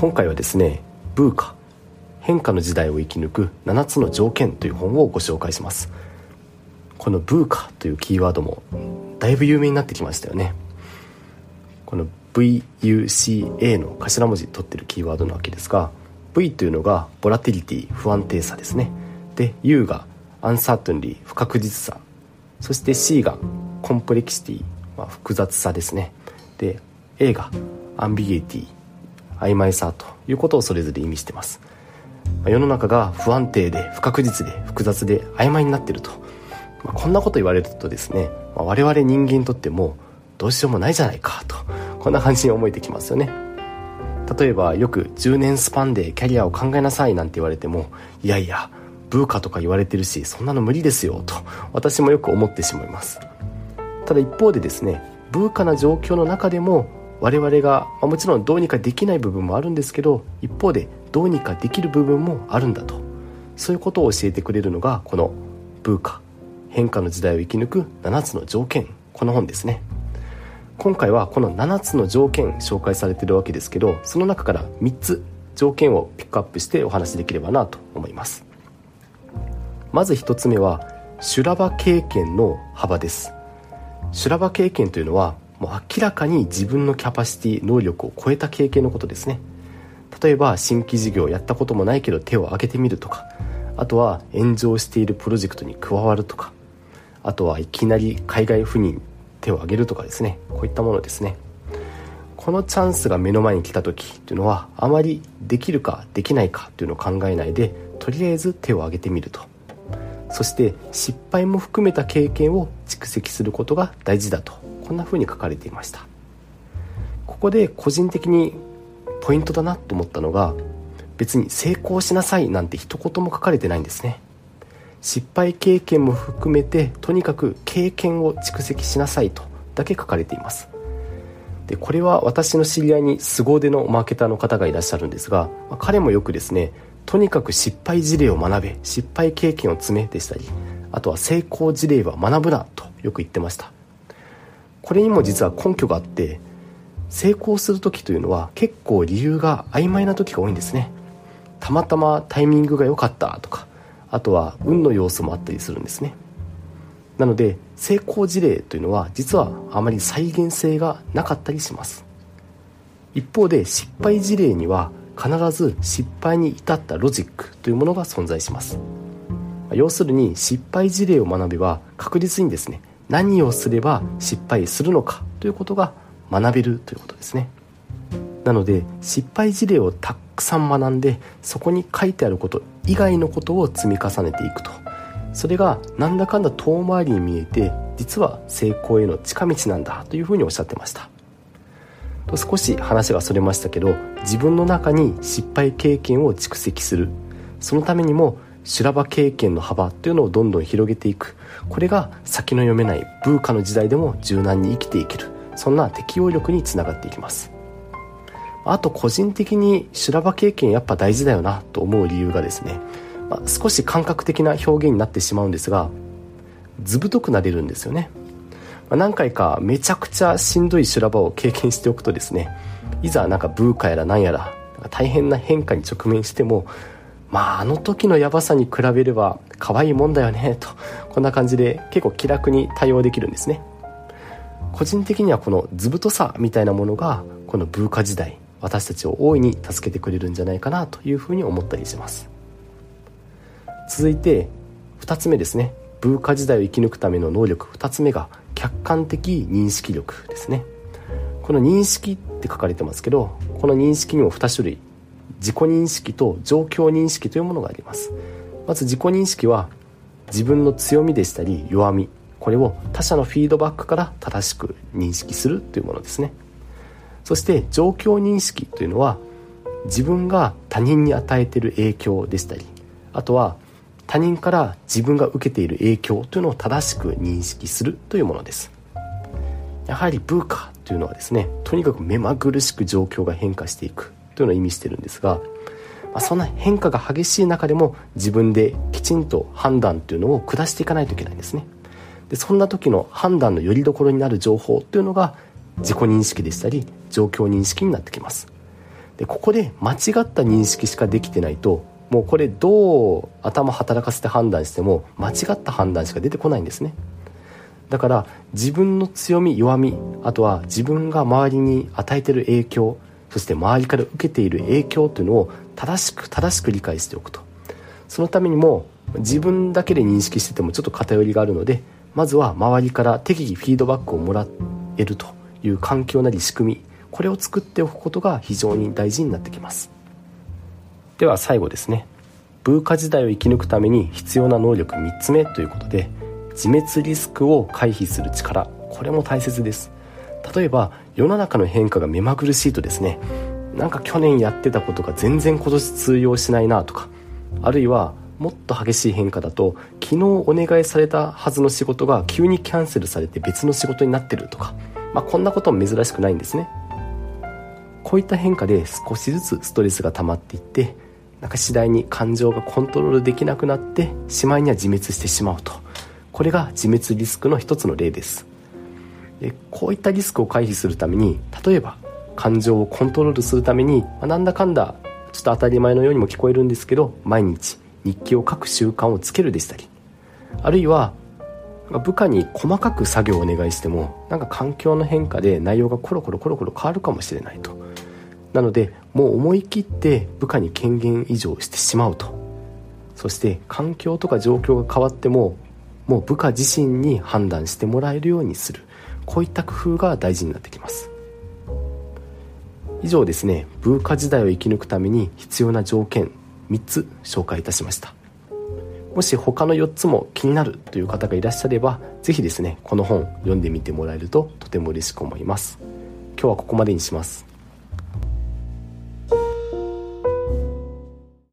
今回はですねブーカ変化の時代を生き抜く7つの条件という本をご紹介します。このブーカというキーワードもだいぶ有名になってきましたよね。この VUCA の頭文字取ってるキーワードなわけですが V というのがボラティリティ不安定さですね。で U がアンサートンリー不確実さ。そして C がコンプレキシティ、まあ、複雑さですね。で A がアンビゲイティ曖昧さということをそれぞれ意味してます、世の中が不安定で不確実で複雑で曖昧になってると、まあ、こんなこと言われるとですね、まあ、我々人間にとってもどうしようもないじゃないかと。こんな感じに思えてきますよね。例えばよく10年スパンでキャリアを考えなさいなんて言われてもいやいやブーカとか言われてるしそんなの無理ですよと私もよく思ってしまいます。ただ一方でですねブーカな状況の中でも我々が、まあ、もちろんどうにかできない部分もあるんですけど一方でどうにかできる部分もあるんだと。そういうことを教えてくれるのがこのブーカ変化の時代を生き抜く7つの条件。この本ですね。今回はこの7つの条件紹介されてるわけですけどその中から3つ条件をピックアップしてお話しできればなと思います。まず1つ目は修羅場経験の幅です。修羅場経験というのはもう明らかに自分のキャパシティ能力を超えた経験のことですね。例えば新規事業やったこともないけど手を挙げてみるとかあとは炎上しているプロジェクトに加わるとかあとはいきなり海外赴任手を挙げるとかですね。こういったものですね。このチャンスが目の前に来た時というのはあまりできるかできないかというのを考えないでとりあえず手を挙げてみると。そして失敗も含めた経験を蓄積することが大事だと。こんな風に書かれていました。ここで個人的にポイントだなと思ったのが別に成功しなさいなんて一言も書かれてないんですね。失敗経験も含めてとにかく経験を蓄積しなさいとだけ書かれています。でこれは私の知り合いに凄腕のマーケターの方がいらっしゃるんですが、ま、彼もよくですねとにかく失敗事例を学べ失敗経験を積めでしたりあとは成功事例は学ぶなとよく言ってました。これにも実は根拠があって成功する時というのは結構理由が曖昧な時が多いんですね。たまたまタイミングが良かったとかあとは運の要素もあったりするんですね。なので成功事例というのは実はあまり再現性がなかったりします。一方で失敗事例には必ず失敗に至ったロジックというものが存在します。要するに失敗事例を学べば確実にですね何をすれば失敗するのかということが学べるということですね。なので失敗事例をたくさん学んでそこに書いてあること以外のことを積み重ねていくと。それがなんだかんだ遠回りに見えて実は成功への近道なんだというふうにおっしゃってました。少し話がそれましたけど自分の中に失敗経験を蓄積する。そのためにも修羅場経験の幅というのをどんどん広げていく。これが先の読めないブーカの時代でも柔軟に生きていける。そんな適応力につながっていきます。あと個人的に修羅場経験やっぱ大事だよなと思う理由がですね、まあ、少し感覚的な表現になってしまうんですが図太くなれるんですよね、まあ、何回かめちゃくちゃしんどい修羅場を経験しておくとですねいざなんかブーカやら何やら大変な変化に直面してもまああの時のヤバさに比べれば可愛いもんだよね とこんな感じで結構気楽に対応できるんですね。個人的にはこの図太さみたいなものがこのブーカ時代私たちを大いに助けてくれるんじゃないかなというふうに思ったりします。続いて2つ目ですね。ブーカ時代を生き抜くための能力。2つ目が客観的認識力ですね。この認識って書かれてますけどこの認識にも2種類自己認識と状況認識というものがあります。まず自己認識は自分の強みでしたり弱み。これを他者のフィードバックから正しく認識するというものですね。そして状況認識というのは自分が他人に与えている影響でしたりあとは他人から自分が受けている影響というのを正しく認識するというものです。やはりブーカというのはですねとにかく目まぐるしく状況が変化していく。というのを意味してるんですが、まあ、そんな変化が激しい中でも自分できちんと判断というのを下していかないといけないんですね。でそんな時の判断のよりどころになる情報というのが自己認識でしたり状況認識になってきます。でここで間違った認識しかできてないともうこれどう頭働かせて判断しても間違った判断しか出てこないんですね。だから自分の強み弱みあとは自分が周りに与えてる影響そして周りから受けている影響というのを正しく正しく理解しておくと。そのためにも自分だけで認識しててもちょっと偏りがあるのでまずは周りから適宜フィードバックをもらえるという環境なり仕組みこれを作っておくことが非常に大事になってきます。では最後ですね。ブーカ時代を生き抜くために必要な能力3つ目ということで自滅リスクを回避する力。これも大切です。例えば世の中の変化が目まぐるしいとですねなんか去年やってたことが全然今年通用しないなとかあるいはもっと激しい変化だと昨日お願いされたはずの仕事が急にキャンセルされて別の仕事になってるとか、まあ、こんなことも珍しくないんですね。こういった変化で少しずつストレスが溜まっていってなんか次第に感情がコントロールできなくなってしまいには自滅してしまうと。これが自滅リスクの一つの例です。でこういったリスクを回避するために例えば感情をコントロールするために、まあ、なんだかんだちょっと当たり前のようにも聞こえるんですけど毎日日記を書く習慣をつけるでしたりあるいは部下に細かく作業をお願いしてもなんか環境の変化で内容がコロコロコロコロ変わるかもしれないと。なのでもう思い切って部下に権限移譲してしまうと。そして環境とか状況が変わってももう部下自身に判断してもらえるようにする。こういった工夫が大事になってきます。以上ですね文化時代を生き抜くために必要な条件3つ紹介いたしました。もし他の4つも気になるという方がいらっしゃれば是非ですねこの本読んでみてもらえるととても嬉しく思います。今日はここまでにします。